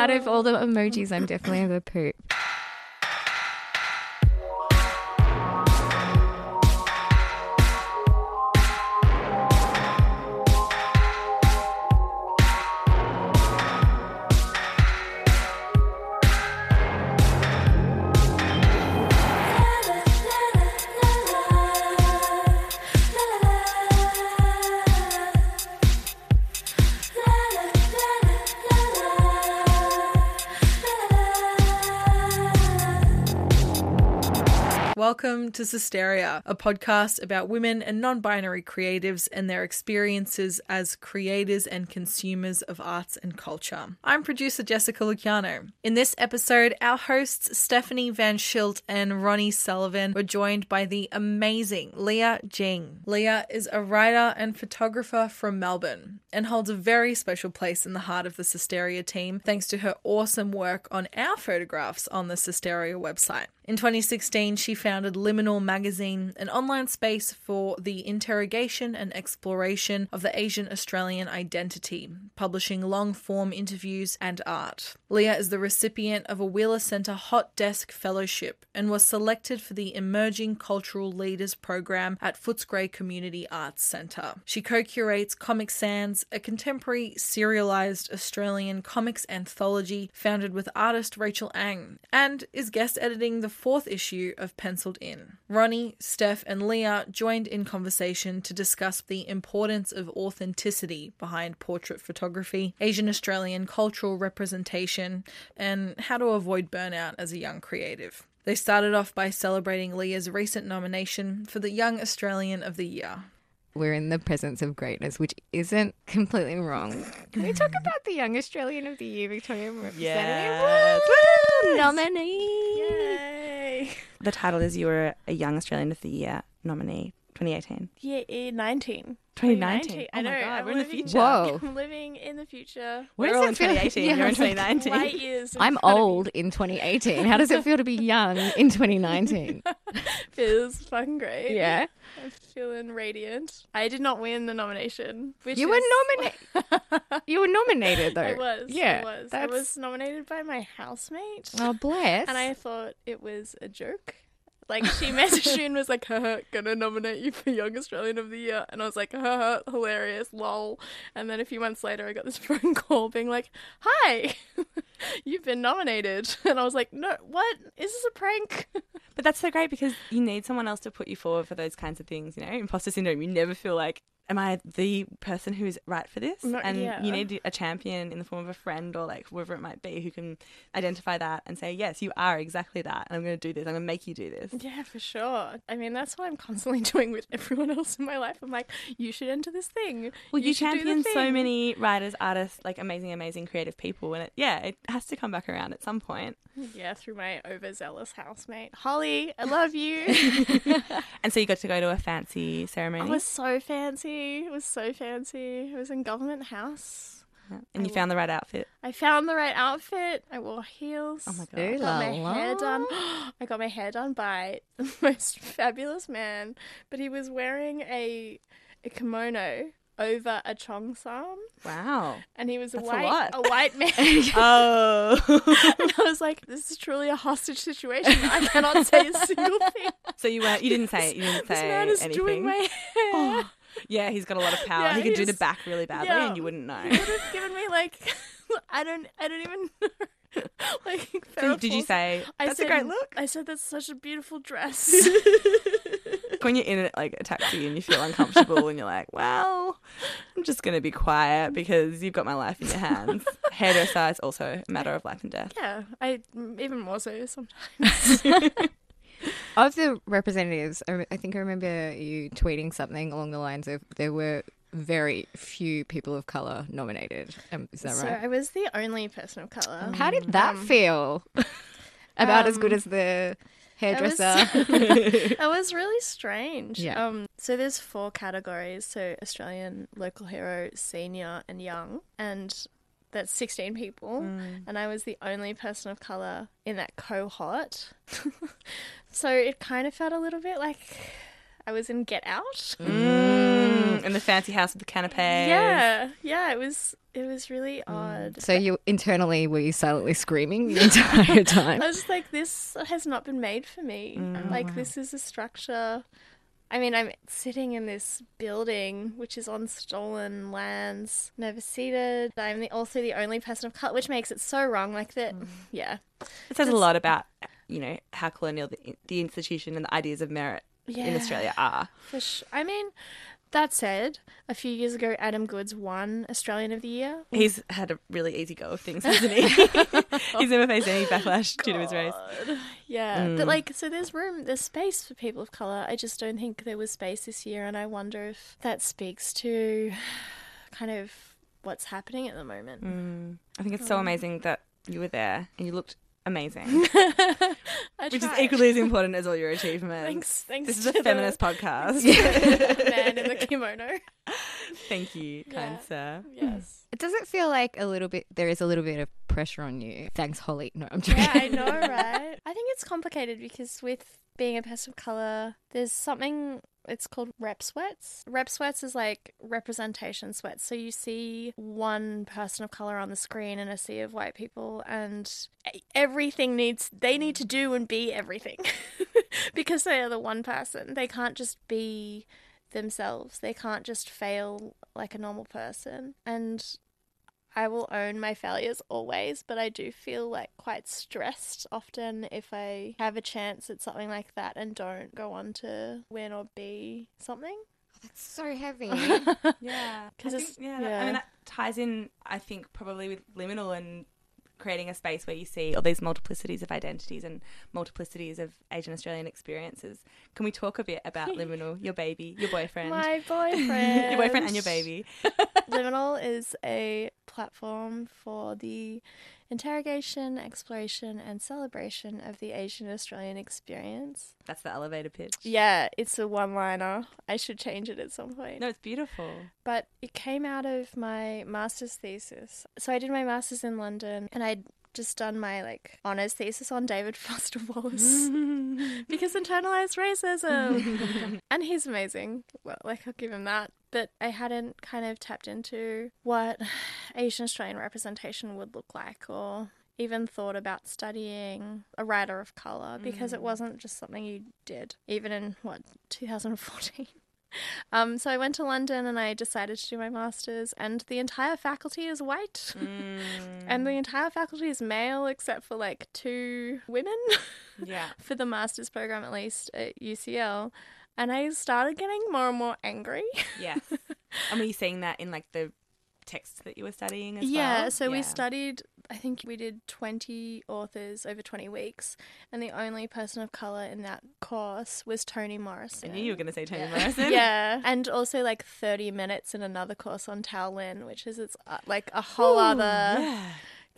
Out of all the emojis, I'm definitely the poop. To Systeria, a podcast about women and non binary creatives and their experiences as creators and consumers of arts and culture. I'm producer Jessica Luciano. In this episode, our hosts Stephanie Van Schilt and Ronnie Sullivan were joined by the amazing Leah Jing. Leah is a writer and photographer from Melbourne and holds a very special place in the heart of the Systeria team thanks to her awesome work on our photographs on the Systeria website. In 2016, she founded Liminal Magazine, an online space for the interrogation and exploration of the Asian Australian identity, publishing long form interviews and art. Leah is the recipient of a Wheeler Centre Hot Desk Fellowship and was selected for the Emerging Cultural Leaders program at Footscray Community Arts Centre. She co curates Comic Sans, a contemporary serialized Australian comics anthology founded with artist Rachel Ang, and is guest editing the fourth issue of Penciled In. Ronnie, Steph, and Leah joined in conversation to discuss the importance of authenticity behind portrait photography, Asian Australian cultural representation, and how to avoid burnout as a young creative. They started off by celebrating Leah's recent nomination for the Young Australian of the Year. We're in the presence of greatness, which isn't completely wrong. Can we talk about the Young Australian of the Year, Victoria Representative? Yes. Woo! Nominee! The title is You Were a Young Australian of the Year nominee, 2018. Yeah, eh, 19. 2019. I Oh know. my God, I'm we're in the living- future. Whoa. I'm living in the future. We're all in 2018. Yeah, You're in 2019. Light years. in I'm front of old in 2018. How does it feel to be young in 2019? Feels fucking great. Yeah. I'm feeling radiant. I did not win the nomination. Which You were is- nominated. You were nominated, though. I was. Yeah. I was. That's... I was nominated by my housemate. Oh, bless. And I thought it was a joke. Like she messaged me and was like, haha, gonna nominate you for Young Australian of the Year. And I was like, haha, hilarious, lol. And then a few months later, I got this phone call being like, hi, you've been nominated. And I was like, no, what? Is this a prank? But that's so great because you need someone else to put you forward for those kinds of things, you know? Imposter syndrome, you never feel like, am I the person who's right for this? No, and yeah. you need a champion in the form of a friend or like whoever it might be who can identify that and say, yes, you are exactly that. And I'm going to do this. I'm going to make you do this. Yeah, for sure. I mean, that's what I'm constantly doing with everyone else in my life. I'm like, you should enter this thing. Well, you, the champion so many writers, artists, like amazing, amazing creative people. And it, yeah, it has to come back around at some point. Yeah, through my overzealous housemate. Holly, I love you. And so you got to go to a fancy ceremony. It was so fancy. It was so fancy. It was in Government House. and you found the right outfit. I found the right outfit. I wore heels. Oh my God. Ooh I got la my hair la. done. I got my hair done by the most fabulous man, but he was wearing a, a kimono over a cheongsam, Wow. and he was a That's a white lot. a white man. Oh. and I was like, "This is truly a hostage situation. I cannot say a single thing. so you weren't. You didn't say. It. You didn't say This man is anything. doing my oh. hair." Oh, yeah, he's got a lot of power. Yeah, he could do the back really badly, yeah. and you wouldn't know. He would have given me like, I don't, I don't even know. like, So did you say I that's said, a great look? I said that's such a beautiful dress. when you're in a, like a taxi and you feel uncomfortable and you're like, well, I'm just gonna be quiet because you've got my life in your hands. Hairdresser is also a matter of life and death. yeah, I even more so sometimes. Of the representatives, I, I think I remember you tweeting something along the lines of there were very few people of color nominated. Um, is that so right? So I was the only person of color. How did that Um, feel? About as good um, as the It was- hairdresser. It was really strange. Yeah. Um, so there's four categories. So Australian, local hero, senior, and young, and that's 16 people. And I was the only person of color in that cohort. so it kind of felt a little bit like I was in Get Out. Mm, Mm, and the fancy house with the canapes. Yeah, yeah, it was it was really Mm. odd. So you internally were you silently screaming the entire time? I was just like, this has not been made for me. Mm. Like, this is a structure. I mean, I'm sitting in this building which is on stolen lands, never ceded. I'm the, also the only person of color, which makes it so wrong. Like that, Mm. yeah, It says a lot about, you know, how colonial the, the institution and the ideas of merit yeah. in Australia are. For sure. I mean, that said, a few years ago, Adam Goodes won Australian of the Year. He's had a really easy go of things, hasn't he? He's never faced any backlash due to his race. Yeah, Mm. but like, so there's room, there's space for people of color. I just don't think there was space this year, and I wonder if that speaks to kind of what's happening at the moment. Mm. I think it's so amazing that you were there and you looked amazing, which is equally as important as all your achievements. Thanks, thanks. This is a feminist podcast. the man in the kimono. Thank you, kind Yeah. sir. Yes. It Does it feel like a little bit? There is a little bit of pressure on you. Thanks, Holly. No, I'm joking. Yeah, I know, right? I think it's complicated because with being a person of color, there's something. It's called rep sweats. Rep sweats is like representation sweats. So you see one person of color on the screen in a sea of white people, and everything needs they need to do and be everything because they are the one person. They can't just be themselves. They can't just fail like a normal person. And I will own my failures always, but I do feel like quite stressed often if I have a chance at something like that and don't go on to win or be something. Oh, that's so heavy. Yeah, 'Cause I it's- think- yeah, that- I mean that ties in. I think probably with liminal and creating a space where you see all these multiplicities of identities and multiplicities of Asian Australian experiences. Can we talk a bit about liminal, your baby, your boyfriend, My boyfriend. your boyfriend and your baby? Liminal is a platform for the interrogation, exploration, and celebration of the Asian Australian experience. That's the elevator pitch. Yeah, it's a one liner. I should change it at some point. No, it's beautiful. but it came out of my master's thesis. So I did my master's in London and I'd just done my like honors thesis on David Foster Wallace because internalized racism. and he's amazing. Well, like I'll give him that. But I hadn't kind of tapped into what Asian Australian representation would look like or even thought about studying a writer of color because it mm. wasn't just something you did even in what 2014 um, so I went to London and I decided to do my masters, and the entire faculty is white, Mm. and the entire faculty is male except for like two women yeah. for the masters program, at least at UCL. And I started getting more and more angry. Yes. and were you seeing that in like the texts that you were studying as yeah, well? so we studied, I think we did 20 authors over 20 weeks, and the only person of colour in that course was Toni Morrison. I knew you were going to say Toni Yeah. Morrison. yeah, and also like 30 minutes in another course on Tao Lin, which is it's uh, like a whole other Yeah.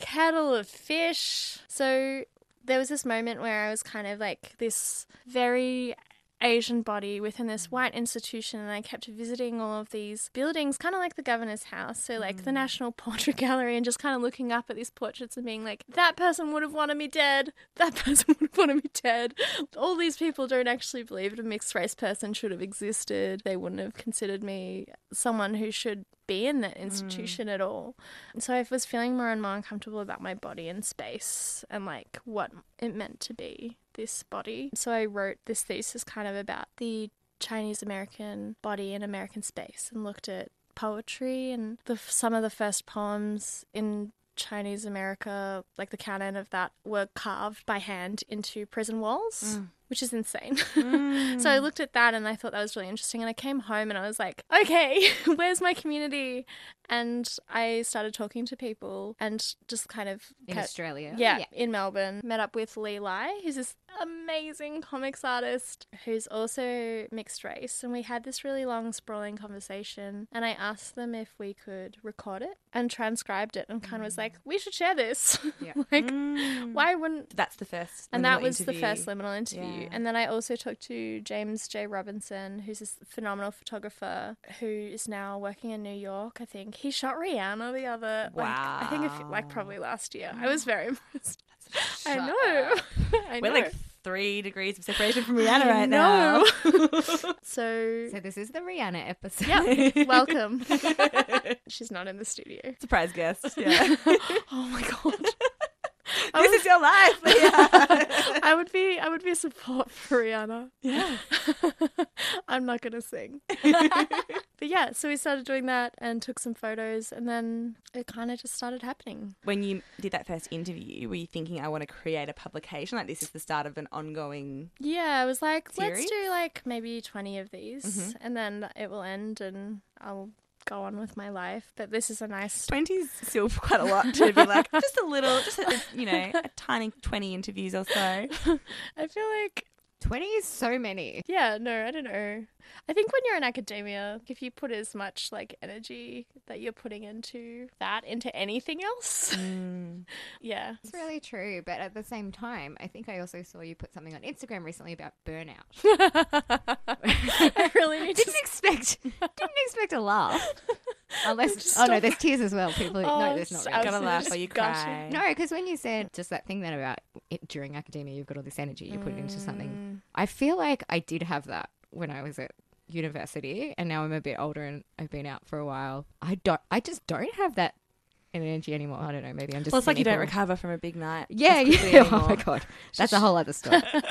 kettle of fish. So there was this moment where I was kind of like this very Asian body within this white institution, and I kept visiting all of these buildings, kind of like the governor's house. So, like the mm. National Portrait Gallery, and just kind of looking up at these portraits and being like, that person would have wanted me dead. That person would have wanted me dead. All these people don't actually believe a mixed race person should have existed. They wouldn't have considered me someone who should be in that mm. institution at all. And so I was feeling more and more uncomfortable about my body in space and like what it meant to be this body. So I wrote this thesis kind of about the Chinese American body in American space and looked at poetry and the some of the first poems in Chinese America, like the canon of that, were carved by hand into prison walls, mm. which is insane. so I mm. looked at that and I thought that was really interesting. And I came home and I was like, okay, where's my community? And I started talking to people and just kind of In kept- Australia. yeah, in Melbourne. Met up with Lee Lai, who's this amazing comics artist who's also mixed race. And we had this really long, sprawling conversation. And I asked them if we could record it and transcribed it and kind of was like, we should share this. Yeah. like, Mm. why wouldn't. That's the first. And that was the first liminal interview. Yeah. And then I also talked to James J. Robinson, who's this phenomenal photographer who is now working in New York, I think. He shot Rihanna the other, like, I think, if, like probably last year. I was very impressed. I know. I We're know. like three degrees of separation from Rihanna right know. now. So, So this is the Rihanna episode. yeah, welcome. She's not in the studio. Surprise guest. Yeah. Oh my god. this is your life. I would be I would be a support for Rihanna. yeah. I'm not gonna sing. but yeah, so we started doing that and took some photos and then it kind of just started happening. When you did that first interview, were you thinking, I want to create a publication? Like, this is the start of an ongoing. Yeah, I was like, let's do like maybe 20 of these Mhm. and then it will end and I'll go on with my life. But this is a nice 20's still quite a lot to be like, just a little, just, a, you know, a tiny 20 interviews or so. I feel like 20 is so many. yeah, no, I don't know. I think when you're in academia, if you put as much like energy that you're putting into that into anything else, Mm. yeah. It's really true, but at the same time, I think I also saw you put something on Instagram recently about burnout. I really need didn't expect didn't expect a laugh. Unless oh no, there's tears as well. People Oh, no, there's not. so- Really. Gotta laugh or you Disgusting. cry. No, because when you said just that thing then about it, during academia, you've got all this energy, you put it into something. I feel like I did have that when I was at university, and now I'm a bit older and I've been out for a while. I don't. I just don't have that energy anymore. I don't know. Maybe I'm just. Well, it's like you don't recover from a big night. Yeah, yeah. Oh my god, that's a whole other story.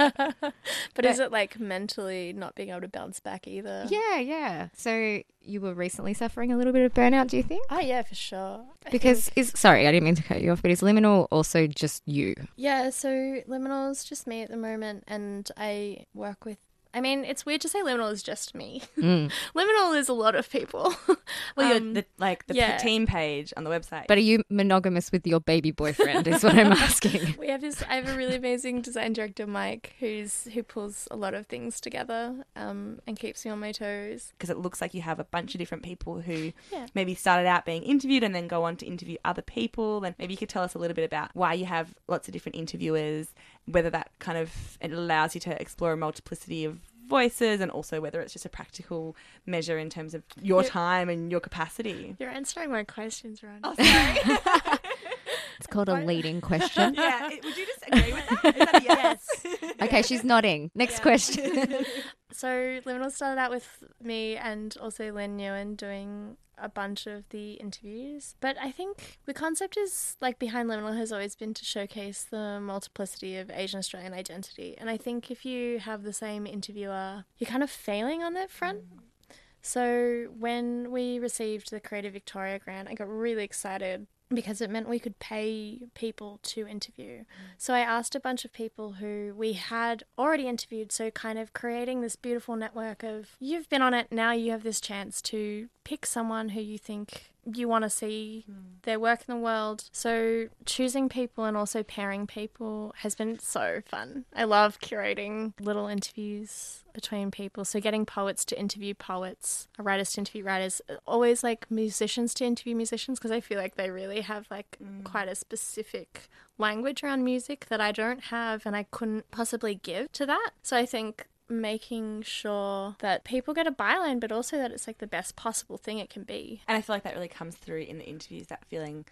but is it like mentally not being able to bounce back either? yeah, yeah. So you were recently suffering a little bit of burnout, do you think? Oh yeah, for sure. I Because think- is sorry, I didn't mean to cut you off, but is liminal also just you? yeah, so liminal is just me at the moment, and I work with. I mean, it's weird to say liminal is just me. Mm. liminal is a lot of people. Well, you're Um, the, like the yeah. team page on the website. But are you monogamous with your baby boyfriend? Is what I'm asking. we have this. I have a really amazing design director, Mike, who's who pulls a lot of things together, um, and keeps me on my toes. because it looks like you have a bunch of different people who Yeah. maybe started out being interviewed and then go on to interview other people. And maybe you could tell us a little bit about why you have lots of different interviewers, whether that kind of it allows you to explore a multiplicity of voices and also whether it's just a practical measure in terms of your Yeah. time and your capacity. You're answering my questions, Ron. Oh, sorry. It's called a leading question. yeah, it- would you just agree with that? Is that a yes? Okay, she's nodding. Next Yeah. question. So Liminal started out with me and also Lynn Nguyen doing a bunch of the interviews. But I think the concept is like behind Liminal has always been to showcase the multiplicity of Asian Australian identity. And I think if you have the same interviewer, you're kind of failing on that front. So when we received the Creative Victoria grant, I got really excited because it meant we could pay people to interview. Mm. So I asked a bunch of people who we had already interviewed, so kind of creating this beautiful network of you've been on it, now you have this chance to pick someone who you think you want to see hmm. their work in the world. So choosing people and also pairing people has been so fun. I love curating little interviews between people. So getting poets to interview poets, writers to interview writers, uh, always like musicians to interview musicians because I feel like they really have like hmm. quite a specific language around music that I don't have and I couldn't possibly give to that. So I think making sure that people get a byline but also that it's like the best possible thing it can be. And I feel like that really comes through in the interviews, that feeling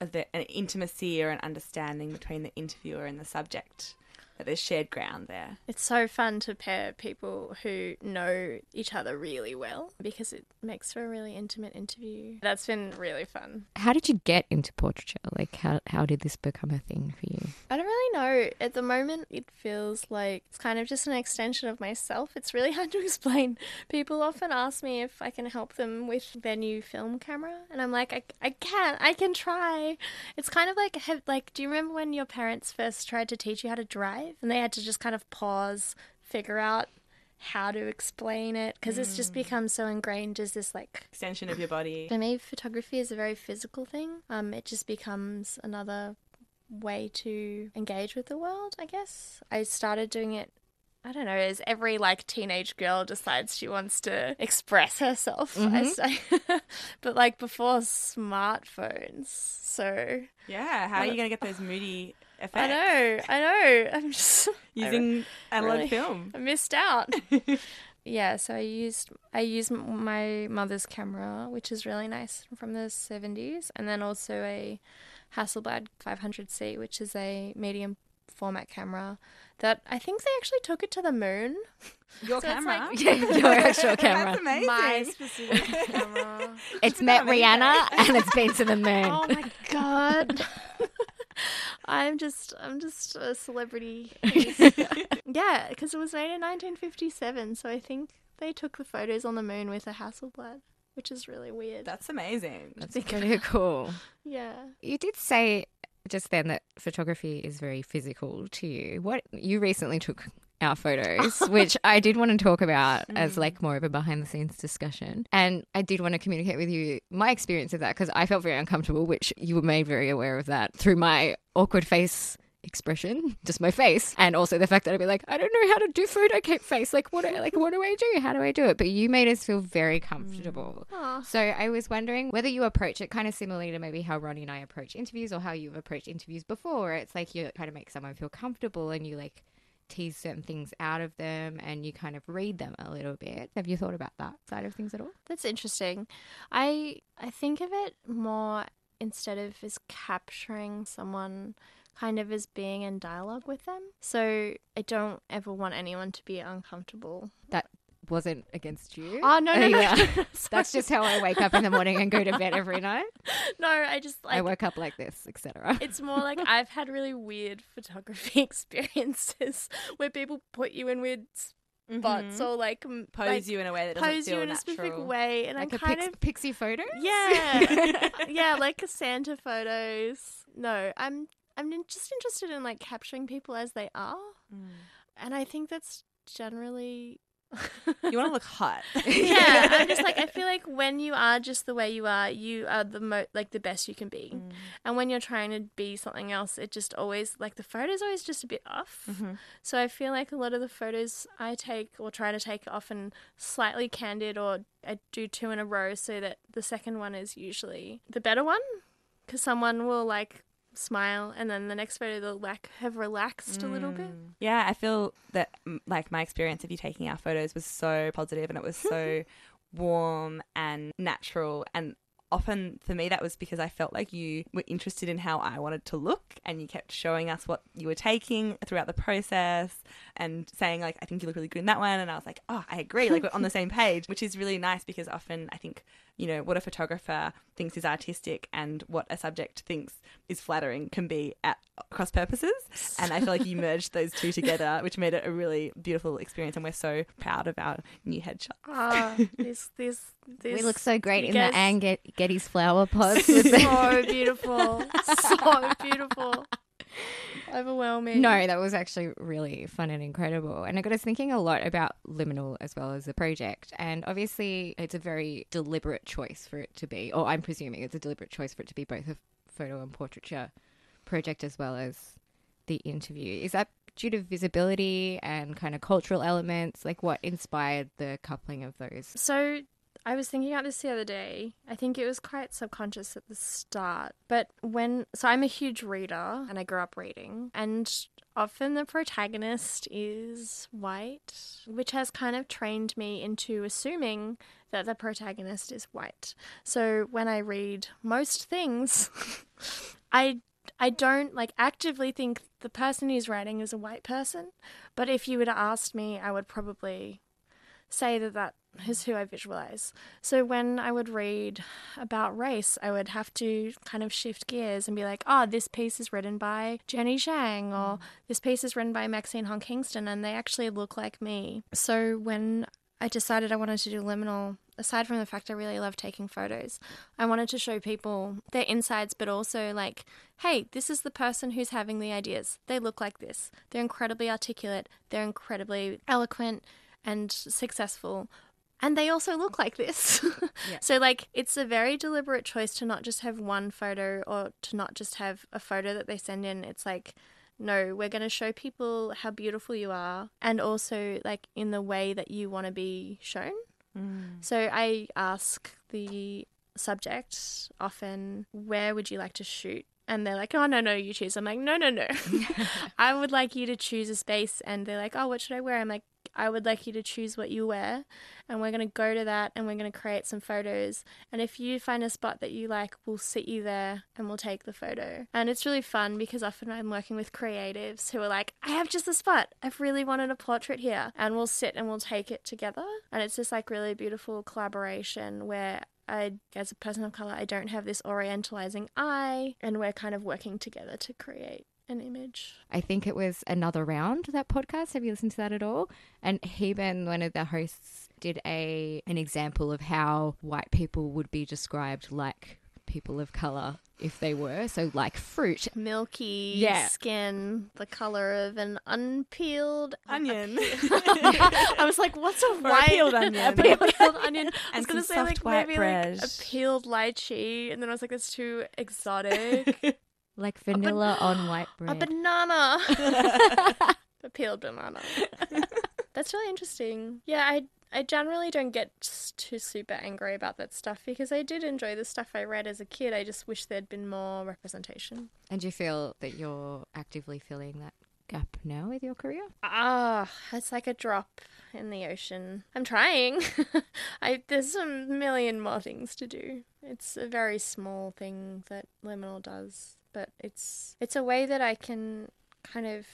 of the, an intimacy or an understanding between the interviewer and the subject, that there's shared ground there. It's so fun to pair people who know each other really well because it makes for a really intimate interview. That's been really fun. How did you get into portraiture? Like, how how did this become a thing for you? I don't really know. At the moment, it feels like it's kind of just an extension of myself. It's really hard to explain. People often ask me if I can help them with their new film camera, and I'm like, I, I can, I can try. It's kind of like, have, like, do you remember when your parents first tried to teach you how to drive, and they had to just kind of pause, figure out how to explain it, because it's just become so ingrained as this like Extension of your body. for me, photography is a very physical thing. Um, it just becomes another way to engage with the world, I guess. I started doing it, I don't know, as every like teenage girl decides she wants to express herself. I Mhm. say. but like before smartphones. So Yeah, how are you going to get those moody effects? I know, I know. I'm just Using analog really- film. I missed out. yeah, so I used I used my mother's camera, which is really nice from the 70s, and then also a Hasselblad 500C, which is a medium format camera that I think they actually took it to the moon. Your So it's camera. like- Your actual camera. That's amazing. My specific camera. It's put met Rihanna and it's been to the moon. oh my god. I'm just I'm just a celebrity. yeah, because it was made in 1957, so I think they took the photos on the moon with a Hasselblad, which is really weird. That's amazing. That's pretty cool. yeah. You did say just then that photography is very physical to you. What you recently took our photos, which I did want to talk about as mm. like more of a behind the scenes discussion. And I did want to communicate with you my experience of that because I felt very uncomfortable, which you were made very aware of that through my awkward face expression, just my face, and also the fact that I'd be like, I don't know how to do photo cape face. Like, what? Like, what do I do? How do I do it? But you made us feel very comfortable. Mm. Aw. So I was wondering whether you approach it kind of similarly to maybe how Ronnie and I approach interviews or how you've approached interviews before. Where it's like you try to make someone feel comfortable and you like tease certain things out of them and you kind of read them a little bit. Have you thought about that side of things at all? That's interesting. I I think of it more instead of as capturing someone kind of as being in dialogue with them. So I don't ever want anyone to be uncomfortable. That wasn't against you. Oh no no no. Yeah. Sorry. That's just how I wake up in the morning and go to bed every night. no. I just like I like woke up like this, etc. it's more like I've had really weird photography experiences where people put you in weird mm-hmm. spots or like Pose like, you in a way that doesn't pose feel you in a specific way, and Like I'm kind pix- of pixie photos. yeah yeah like Santa photos. No, I'm I'm just interested in like capturing people as they are, Mm. and I think that's generally. You want to look hot. yeah, I'm just like I feel like when you are just the way you are, you are the mo like the best you can be, Mm. and when you're trying to be something else, it just always like the photo's always just a bit off. Mhm. So I feel like a lot of the photos I take or try to take often slightly candid, or I do two in a row, so that the second one is usually the better one, because someone will like smile, and then the next photo they'll like have relaxed a little bit. Mm. Yeah, I feel that mm, like my experience of you taking our photos was so positive and it was so warm and natural and often for me that was because I felt like you were interested in how I wanted to look and you kept showing us what you were taking throughout the process and saying like I think you look really good in that one and I was like oh I agree like we're on the same page which is really nice because often I think you know what a photographer thinks is artistic and what a subject thinks is flattering can be at cross purposes and I feel like you merged those two together which made it a really beautiful experience and we're so proud of our new headshots Ah, this, this, this. We look so great in guys- the Anne Get- Getty's flower pots. so beautiful, so beautiful, overwhelming. No, that was actually really fun and incredible. And it got us thinking a lot about Liminal as well as the project. And obviously, it's a very deliberate choice for it to be, or I'm presuming it's a deliberate choice for it to be both a photo and portraiture project as well as the interview. Is that due to visibility and kind of cultural elements? Like, what inspired the coupling of those? So I was thinking about this the other day. I think it was quite subconscious at the start. But when, so I'm a huge reader and I grew up reading, and often the protagonist is white, which has kind of trained me into assuming that the protagonist is white. So when I read most things, I I don't like actively think the person who's writing is a white person, but if you would have asked me, I would probably say that that is who I visualize. So when I would read about race, I would have to kind of shift gears and be like, oh, this piece is written by Jenny Zhang or mm. this piece is written by Maxine Hong Kingston and they actually look like me. So when I decided I wanted to do liminal, aside from the fact I really love taking photos, I wanted to show people their insides, but also like, hey, this is the person who's having the ideas. They look like this. They're incredibly articulate, they're incredibly eloquent and successful. And they also look like this. So, like, it's a very deliberate choice to not just have one photo or to not just have a photo that they send in. It's like, no, we're going to show people how beautiful you are and also, like, in the way that you want to be shown. Mm. So, I ask the subject often, where would you like to shoot? And they're like, oh, no, no, you choose. I'm like, no, no, no. I would like you to choose a space. And they're like, oh, what should I wear? I'm like, I would like you to choose what you wear, and we're going to go to that and we're going to create some photos. And if you find a spot that you like, we'll sit you there and we'll take the photo. And it's really fun because often I'm working with creatives who are like, I have just a spot. I've really wanted a portrait here. And we'll sit and we'll take it together. And it's just like really beautiful collaboration where I, as a person of color, I don't have this orientalizing eye, and we're kind of working together to create an image. I think it was another round that podcast. Have you listened to that at all? And Heben, one of the hosts, did a an example of how white people would be described like people of color if they were. So like fruit. Milky Yeah. skin, the color of an unpeeled Onion. I was like, what's a Or a white peeled onion. A peeled onion. I was And gonna say soft like white maybe bread. like a peeled lychee, and then I was like, that's too exotic. Like vanilla on white bread. a banana. a peeled banana. That's really interesting. Yeah, I I generally don't get too super angry about that stuff because I did enjoy the stuff I read as a kid. I just wish there'd been more representation. and do you feel that you're actively filling that gap now with your career? Ah, it's like a drop in the ocean. I'm trying. I there's a million more things to do. It's a very small thing that Liminal does, but it's it's a way that I can kind of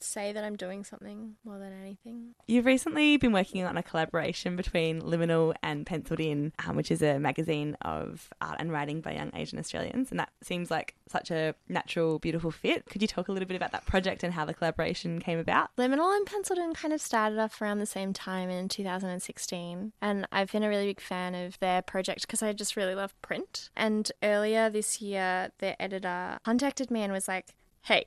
say that I'm doing something more than anything. You've recently been working on a collaboration between Liminal and Penciled In, um, which is a magazine of art and writing by young Asian Australians, and that seems like such a natural, beautiful fit. Could you talk a little bit about that project and how the collaboration came about? Liminal and Penciled In kind of started off around the same time in 2016, and I've been a really big fan of their project because I just really love print. And earlier this year, their editor contacted me and was like, "Hey."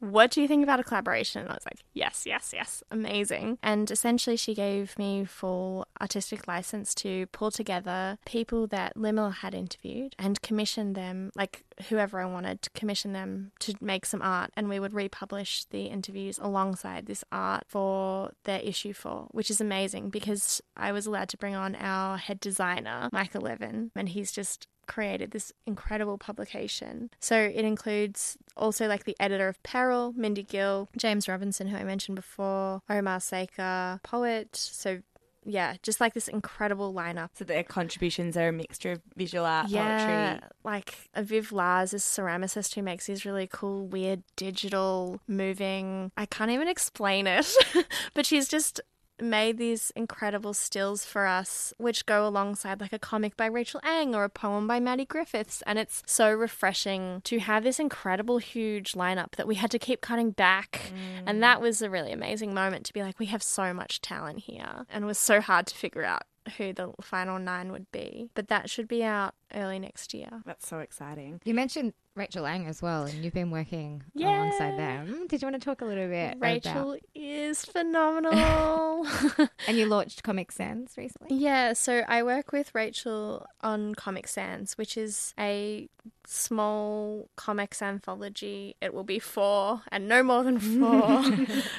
What do you think about a collaboration? And I was like, yes, yes, yes, amazing. And essentially, she gave me full artistic license to pull together people that Liminal had interviewed and commission them, like whoever I wanted to commission them to make some art, and we would republish the interviews alongside this art for their issue four, which is amazing because I was allowed to bring on our head designer, Michael Levin, and he's just created this incredible publication. So it includes also like the editor of Peril, Mindy Gill, James Robinson, who I mentioned before, Omar Sakr, poet. So yeah, just like this incredible lineup. So their contributions are a mixture of visual art, Yeah, poetry. like Aviv Lars is ceramicist who makes these really cool, weird, digital, moving. I can't even explain it, but she's just made these incredible stills for us, which go alongside like a comic by Rachel Ang or a poem by Maddie Griffiths. And it's so refreshing to have this incredible, huge lineup that we had to keep cutting back. And mm. that was a really amazing moment to be like, we have so much talent here. And it was so hard to figure out who the final nine would be. But that should be out early next year. That's so exciting. You mentioned Rachel Ang as well, and you've been working Yeah. alongside them. Did you want to talk a little bit Rachel about? is phenomenal. And you launched Comic Sans recently. yeah, so I work with Rachel on Comic Sans, which is a small comics anthology. It will be four and no more than four,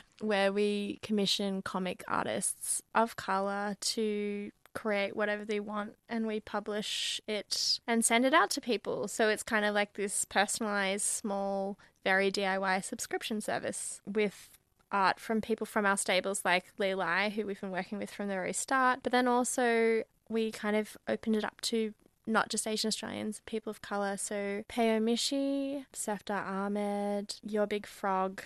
where we commission comic artists of color to create whatever they want and we publish it and send it out to people. So it's kind of like this personalized, small, very DIY subscription service with art from people from our stables like Lee Lai, who we've been working with from the very start. But then also we kind of opened it up to not just Asian Australians, people of colour. So Peo Mishi, Ahmed, Your Big Frog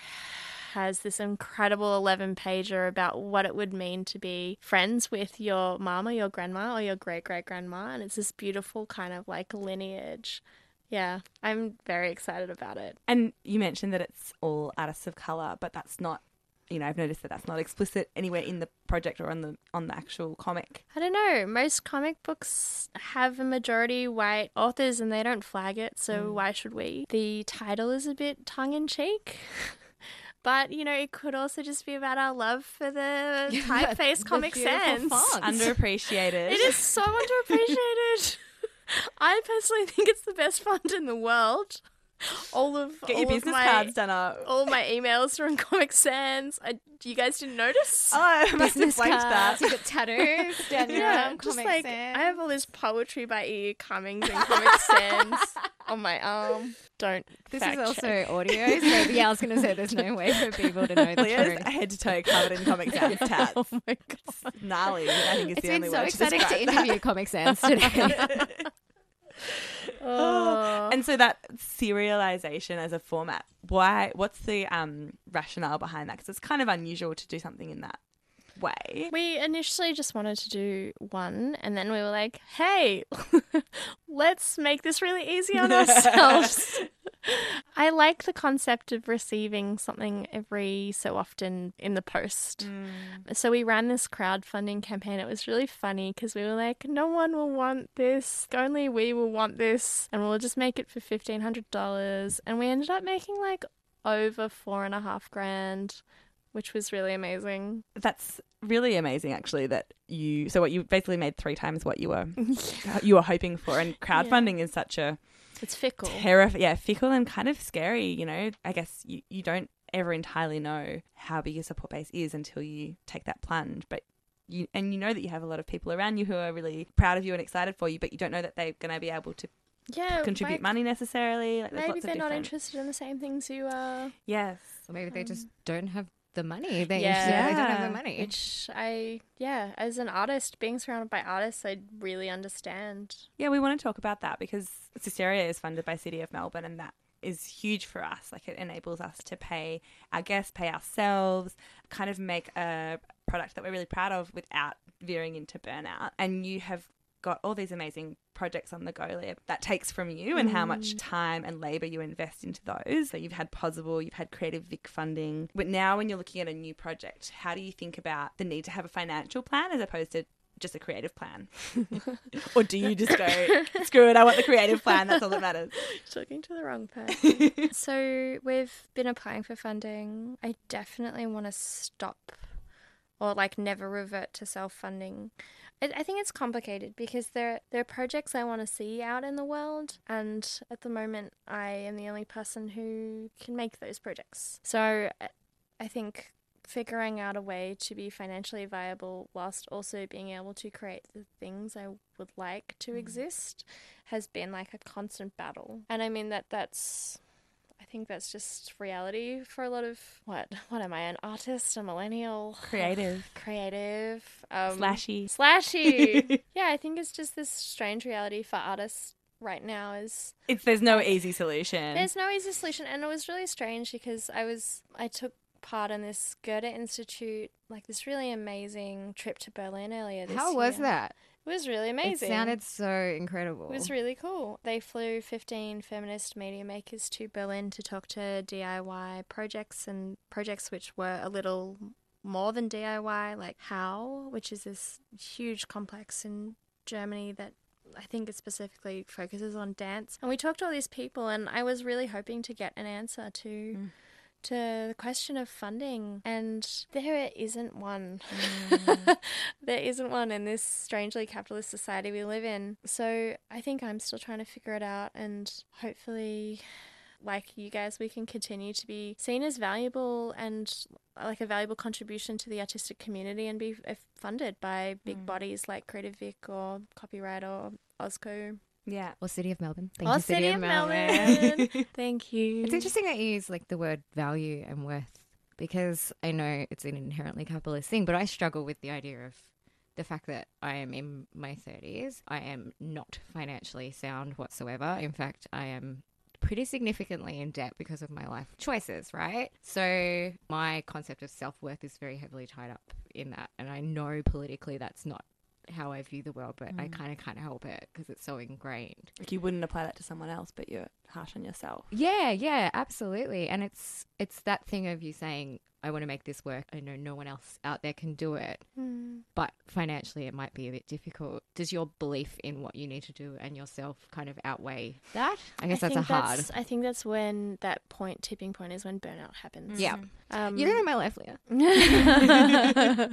has this incredible 11 pager about what it would mean to be friends with your mama, your grandma, or your great great grandma. And it's this beautiful kind of like lineage. Yeah, I'm very excited about it. And you mentioned that it's all artists of color, but that's not. You know, I've noticed that that's not explicit anywhere in the project or on the on the actual comic. I don't know. Most comic books have a majority white authors and they don't flag it, so mm. why should we? The title is a bit tongue in cheek. But, you know, it could also just be about our love for the typeface the Comic beautiful Sans. font. Underappreciated. It is so underappreciated. I personally think it's the best font in the world. All of Get all your of business my, cards done up. All my emails from Comic Sans. I, you guys didn't notice? Oh, I must have Business blanked that. cards, You've got tattoos down your Yeah, arm. just Comic like Sans. I have all this poetry by E. Cummings and Comic Sans on my arm. Don't. This fact is also check. audio, so yeah, I was going to say there's no way for people to know the Leah's truth. head to toe covered in Comic Sans tats. Oh my god. Gnarly, I think is It's the been only so word exciting to describe that. interview Comic Sans today. Oh. And so that serialization as a format, why? What's the um, rationale behind that? Because it's kind of unusual to do something in that way. We initially just wanted to do one, and then we were like, hey, let's make this really easy on ourselves. I like the concept of receiving something every so often in the post. Mm. So we ran this crowdfunding campaign. It was really funny because we were like, no one will want this. Only we will want this. And we'll just make it for $1,500. And we ended up making like over four and a half grand, which was really amazing. That's really amazing, actually. That you so what you basically made three times what you were you were hoping for, and crowdfunding is such a It's fickle. terrifying, yeah, fickle and kind of scary. You know, I guess you you don't ever entirely know how big your support base is until you take that plunge, but. You, and you know that you have a lot of people around you who are really proud of you and excited for you, but you don't know that they're going to be able to yeah, contribute like, money necessarily. Like, Maybe lots they're not interested in the same things you are. Yes. or maybe they um, just don't have the money. They, Yeah. yeah. they don't have the money. Which I, yeah, as an artist, being surrounded by artists, I really understand. Yeah, we want to talk about that because Cysteria is funded by City of Melbourne and that is huge for us. Like it enables us to pay our guests, pay ourselves, kind of make a product that we're really proud of without veering into burnout. And you have got all these amazing projects on the go, Leah, that takes from you and how much mm. time and labor you invest into those. So you've had Possible, you've had Creative Vic funding. But now when you're looking at a new project, how do you think about the need to have a financial plan as opposed to just a creative plan? or do you just go, screw it, I want the creative plan, that's all that matters? Talking to the wrong person. so we've been applying for funding. I definitely want to stop or like never revert to self funding. I, I think it's complicated because there there are projects I want to see out in the world, and at the moment I am the only person who can make those projects. So I- I think figuring out a way to be financially viable whilst also being able to create the things I would like to mm-hmm. exist has been like a constant battle. And I mean that that's I think that's just reality for a lot of what what am I an artist, a millennial, Creative. creative, um, Slashy. slashy. yeah, I think it's just this strange reality for artists right now is It's there's no easy solution. there's no easy solution, and it was really strange because I was I took part in this Goethe Institute, like this really amazing trip to Berlin earlier this How was that? It was really amazing. It sounded so incredible. It was really cool. They flew 15 feminist media makers to Berlin to talk to DIY projects and projects which were a little more than DIY, like How, which is this huge complex in Germany that I think it specifically focuses on dance. And we talked to all these people, and I was really hoping to get an answer to. Mm. To the question of funding, and there isn't one. there isn't one in this strangely capitalist society we live in. So I think I'm still trying to figure it out, and hopefully, like you guys, we can continue to be seen as valuable and like a valuable contribution to the artistic community and be uh, funded by big bodies like Creative Vic or Copyright or OzCo. Yeah. or City of Melbourne. Thank or you, City of Melbourne. Thank you. It's interesting that you use like the word value and worth because I know it's an inherently capitalist thing, but I struggle with the idea of the fact that I am in my 30s. I am not financially sound whatsoever. In fact, I am pretty significantly in debt because of my life choices, right? So my concept of self worth is very heavily tied up in that. And I know politically that's not how I view the world, but I mm. kind of can't help it because it's so ingrained. Like you wouldn't apply that to someone else, but you're harsh on yourself. Yeah, yeah, absolutely. And it's it's that thing of you saying, I want to make this work. I know no one else out there can do it, Hmm. but financially it might be a bit difficult. Does your belief in what you need to do and yourself kind of outweigh that? I guess that's a hard. that's- I think that's when that point, tipping point, is when burnout happens. Yeah. Um, You're in my life, Leah.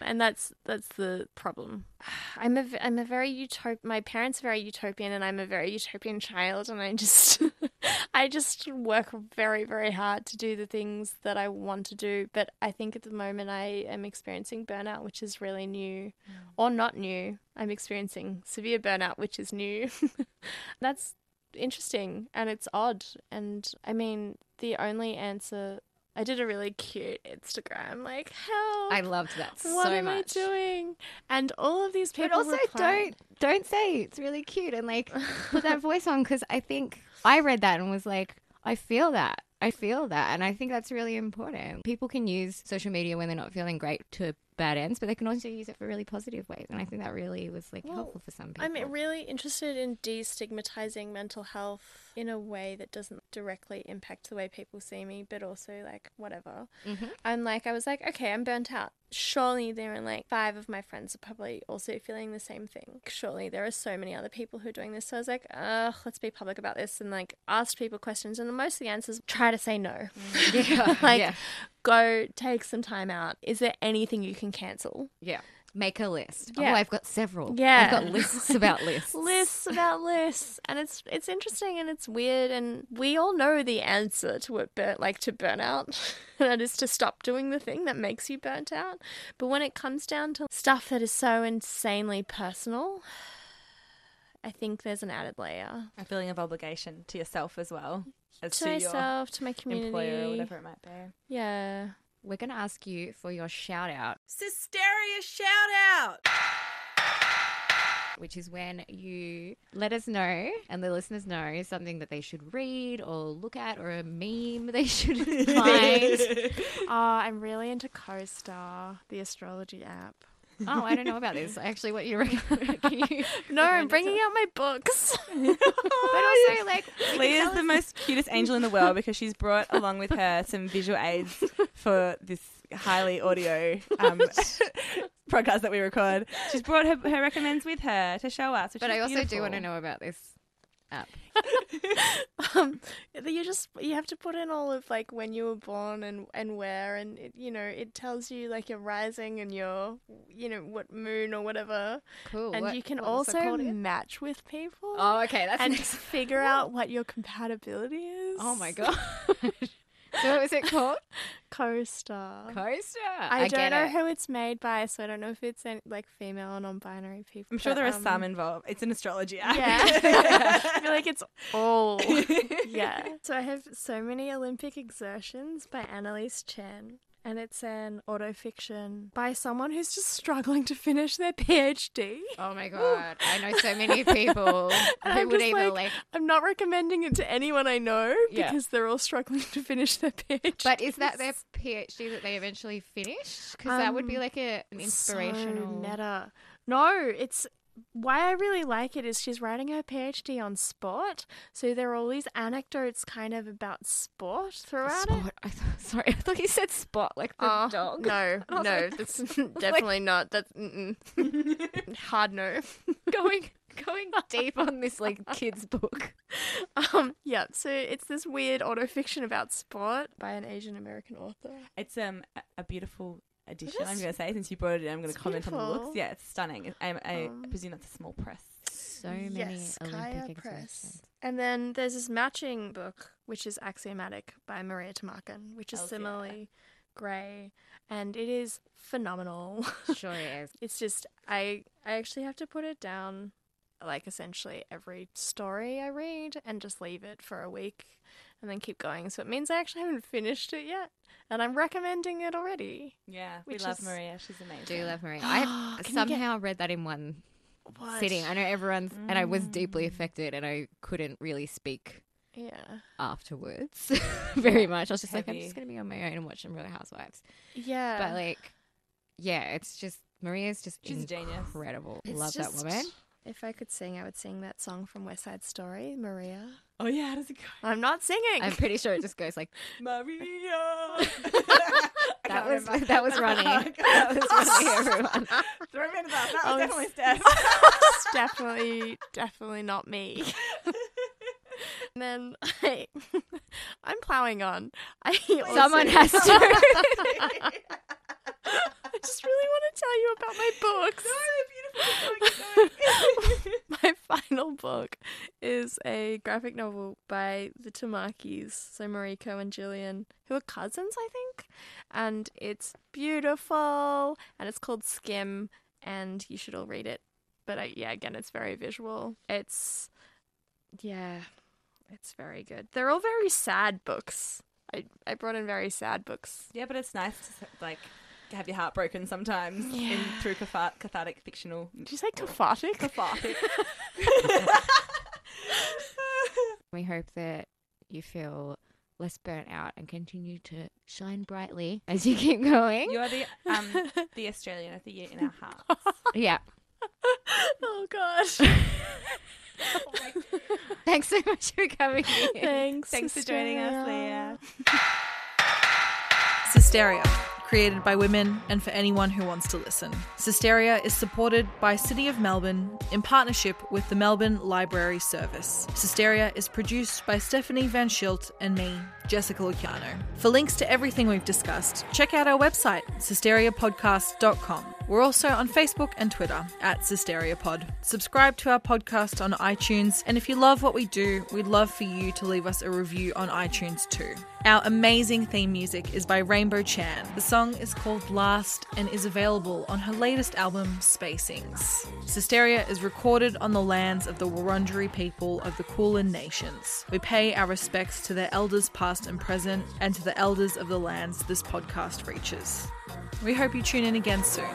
and that's that's the problem. I'm a I'm a very utop. My parents are very utopian, and I'm a very utopian child, and I just I just work very very hard to do the things that I want to do. But I think at the moment I am experiencing burnout, which is really new, mm. or not new. I'm experiencing severe burnout, which is new. that's interesting and it's odd. And I mean, the only answer. I did a really cute Instagram, like, help. I loved that so what am much. I doing? And all of these people But also, replied- don't don't say it's really cute and like put that voice on because I think I read that and was like, I feel that. I feel that, and I think that's really important. People can use social media when they're not feeling great to bad ends, but they can also use it for really positive ways, and I think that really was like Well, helpful for some people. I'm really interested in destigmatizing mental health in a way that doesn't directly impact the way people see me, but also like whatever. Mhm. I'm like, I was like, okay, I'm burnt out. Surely there are like five of my friends are probably also feeling the same thing. Surely there are so many other people who are doing this. So I was like, ugh, let's be public about this and like ask people questions. And most of the answers try to say no. yeah, like, yeah, go take some time out. Is there anything you can cancel? yeah. Make a list. Oh, yeah. Oh, I've got several. Yeah. I've got lists about lists. lists about lists and it's it's interesting and it's weird and we all know the answer to what burn like to burnout and that is to stop doing the thing that makes you burnt out but when it comes down to stuff that is so insanely personal i think there's an added layer A feeling of obligation to yourself as well as to to, myself to my your community employer or whatever it might be. yeah We're gonna ask you for your shout out, Cysteria shout out. which is when you let us know and the listeners know something that they should read or look at or a meme they should find. oh i'm really into co-star the astrology app oh, I don't know about this. I actually want you to recommend. You? no i'm bringing out my books But also, like, Leah's the most cutest angel in the world because she's brought along with her some visual aids for this highly audio um, podcast that we record. She's brought her, her recommends with her to show us. Which but I also do want to know about this app. um, you just you have to put in all of like when you were born and and where and it, you know it tells you like your rising and your you know what moon or whatever Cool. and What- you can what was it also match with people Oh, okay. That's and next. figure out what your compatibility is Oh my god. So what was it called? co-star Coaster. I, don't know it. who it's made by, so I don't know if it's any, like female or non-binary people. I'm sure but, there are um, some involved. It's an astrology app. Yeah. I feel like it's all. yeah. So I have so many Olympic exertions by Anelise Chen. And it's an autofiction by someone who's just struggling to finish their PhD. Oh my god. I know so many people who I'm would just either like, like I'm not recommending it to anyone I know Yeah. because they're all struggling to finish their PhD. But is that their PhD that they eventually finish? Because that would be Um, like a, an inspirational. So meta. No, it's why I really like it is she's writing her PhD on sport. So there are all these anecdotes kind of about sport throughout it. I thought, sorry, I thought you said spot like the Oh, dog. No, no, like- that's definitely not. That's hard no. going going deep on this like kids book. Um, yeah. So it's this weird autofiction about sport by an Asian American author. It's um a- a beautiful addition. I'm going to say since you brought it in, I'm going to comment on the looks. Yeah, it's stunning. I, I Um, presume that's a small press. So many yes, Olympic Kaya. Press. And then there's this matching book, which is Axiomatic by Maria Tumarkin, which is Hells yeah. similarly grey, and it is phenomenal. Sure is. it's just I I actually have to put it down like essentially every story I read and just leave it for a week and then keep going. So it means I actually haven't finished it yet. And I'm recommending it already. Yeah, we love is- Maria. She's amazing. Do love Maria. I Can you get- somehow read that in one What? sitting. I know everyone's, and I was deeply Mm. affected, and I couldn't really speak Yeah. afterwards very much. I was just like, I'm just gonna be on my own and watch some Real Housewives. Yeah. But like, yeah, it's just Maria's just She's a genius. incredible. It's Love that woman. If I could sing, I would sing that song from West Side Story, Maria. Oh yeah, how does it go? I'm not singing. I'm pretty sure it just goes like Maria. that was that was running. that was running, everyone. Throw me into that. That Oh, was definitely Steph. it's definitely, definitely not me. and then I, I'm plowing on. I Someone has to. I just really want to tell you about my books. Oh my final book is a graphic novel by the Tamakis, so Mariko and Jillian, who are cousins, I think. And it's beautiful, and it's called Skim, and you should all read it. But I, yeah, again, it's very visual. It's Yeah, it's very good. They're all very sad books. I, I brought in very sad books. Yeah, but it's nice to like have your heart broken sometimes in, through cathartic, cathartic fictional. Did you say cathartic? Cathartic. We hope that you feel less burnt out and continue to shine brightly as you keep going. You're the um the Australian of the year in our hearts. yeah. oh gosh. Thanks so much for coming here. Thanks. Thanks for joining us, Australia. Leah. Cysteria, created by women and for anyone who wants to listen. Cysteria is supported by City of Melbourne in partnership with the Melbourne Library Service. Cysteria is produced by Stephanie Van Schilt and me, Jessica Luciano. For links to everything we've discussed, check out our website, cysteriapodcast.com. We're also on Facebook and Twitter at CysteriaPod. Subscribe to our podcast on iTunes, and if you love what we do, we'd love for you to leave us a review on iTunes too. Our amazing theme music is by Rainbow Chan. The song is called Last and is available on her latest album, Spacings. Cysteria is recorded on the lands of the Wurundjeri people of the Kulin Nations. We pay our respects to their elders past and present, and to the elders of the lands this podcast reaches. We hope you tune in again soon.